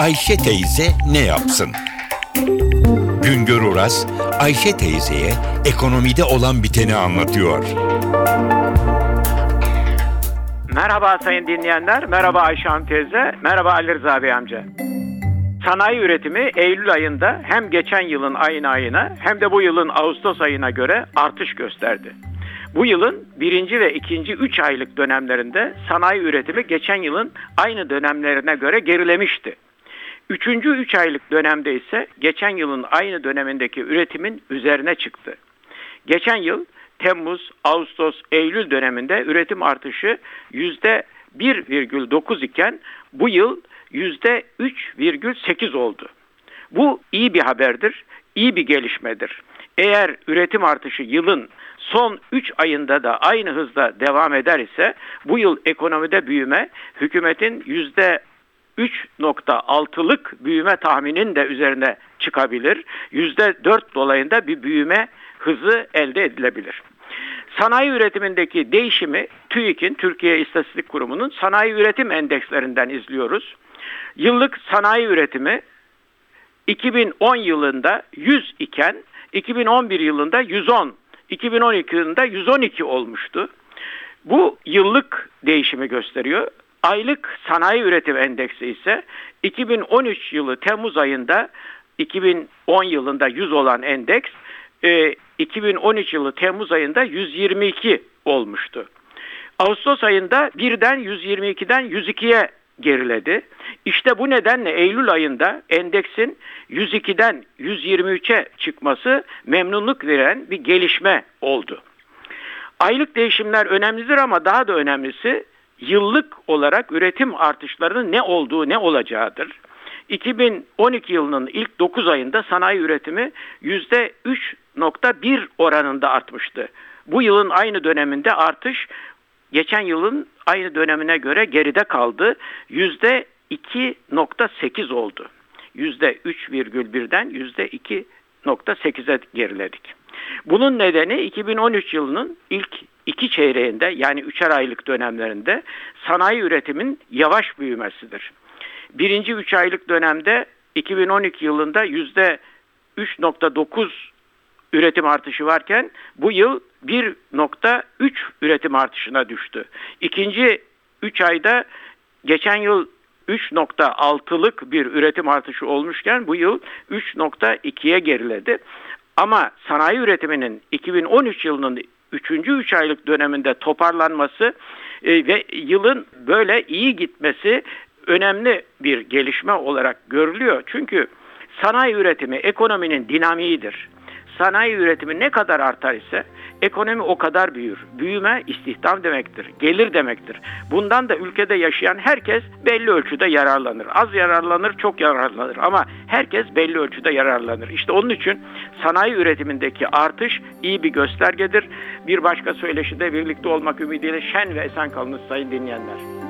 Ayşe teyze ne yapsın? Güngör Oras, Ayşe teyzeye ekonomide olan biteni anlatıyor. Merhaba sayın dinleyenler, merhaba Ayşe Hanım teyze, merhaba Ali Rıza Bey amca. Sanayi üretimi Eylül ayında hem geçen yılın aynı ayına hem de bu yılın Ağustos ayına göre artış gösterdi. Bu yılın birinci ve ikinci üç aylık dönemlerinde sanayi üretimi geçen yılın aynı dönemlerine göre gerilemişti. Üçüncü üç aylık dönemde ise geçen yılın aynı dönemindeki üretimin üzerine çıktı. Geçen yıl Temmuz, Ağustos, Eylül döneminde üretim artışı yüzde 1,9 iken bu yıl yüzde 3,8 oldu. Bu iyi bir haberdir, iyi bir gelişmedir. Eğer üretim artışı yılın son 3 ayında da aynı hızda devam eder ise bu yıl ekonomide büyüme hükümetin yüzde 3.6'lık büyüme tahminin de üzerine çıkabilir. %4 dolayında bir büyüme hızı elde edilebilir. Sanayi üretimindeki değişimi TÜİK'in, Türkiye İstatistik Kurumu'nun sanayi üretim endekslerinden izliyoruz. Yıllık sanayi üretimi 2010 yılında 100 iken 2011 yılında 110, 2012 yılında 112 olmuştu. Bu yıllık değişimi gösteriyor. Aylık sanayi üretim endeksi ise 2013 yılı Temmuz ayında 2010 yılında 100 olan endeks 2013 yılı Temmuz ayında 122 olmuştu. Ağustos ayında birden 122'den 102'ye geriledi. İşte bu nedenle Eylül ayında endeksin 102'den 123'e çıkması memnunluk veren bir gelişme oldu. Aylık değişimler önemlidir ama daha da önemlisi yıllık olarak üretim artışlarının ne olduğu ne olacağıdır. 2012 yılının ilk 9 ayında sanayi üretimi %3.1 oranında artmıştı. Bu yılın aynı döneminde artış geçen yılın aynı dönemine göre geride kaldı. %2.8 oldu. %3,1'den %2.8'e geriledik. Bunun nedeni 2013 yılının ilk iki çeyreğinde yani üçer aylık dönemlerinde sanayi üretimin yavaş büyümesidir. Birinci üç aylık dönemde 2012 yılında yüzde 3.9 üretim artışı varken bu yıl 1.3 üretim artışına düştü. İkinci 3 ayda geçen yıl 3.6'lık bir üretim artışı olmuşken bu yıl 3.2'ye geriledi. Ama sanayi üretiminin 2013 yılının 3. 3 aylık döneminde toparlanması e, ve yılın böyle iyi gitmesi önemli bir gelişme olarak görülüyor. Çünkü sanayi üretimi ekonominin dinamiğidir sanayi üretimi ne kadar artar ise ekonomi o kadar büyür. Büyüme istihdam demektir, gelir demektir. Bundan da ülkede yaşayan herkes belli ölçüde yararlanır. Az yararlanır, çok yararlanır ama herkes belli ölçüde yararlanır. İşte onun için sanayi üretimindeki artış iyi bir göstergedir. Bir başka söyleşide birlikte olmak ümidiyle şen ve esen kalınız sayın dinleyenler.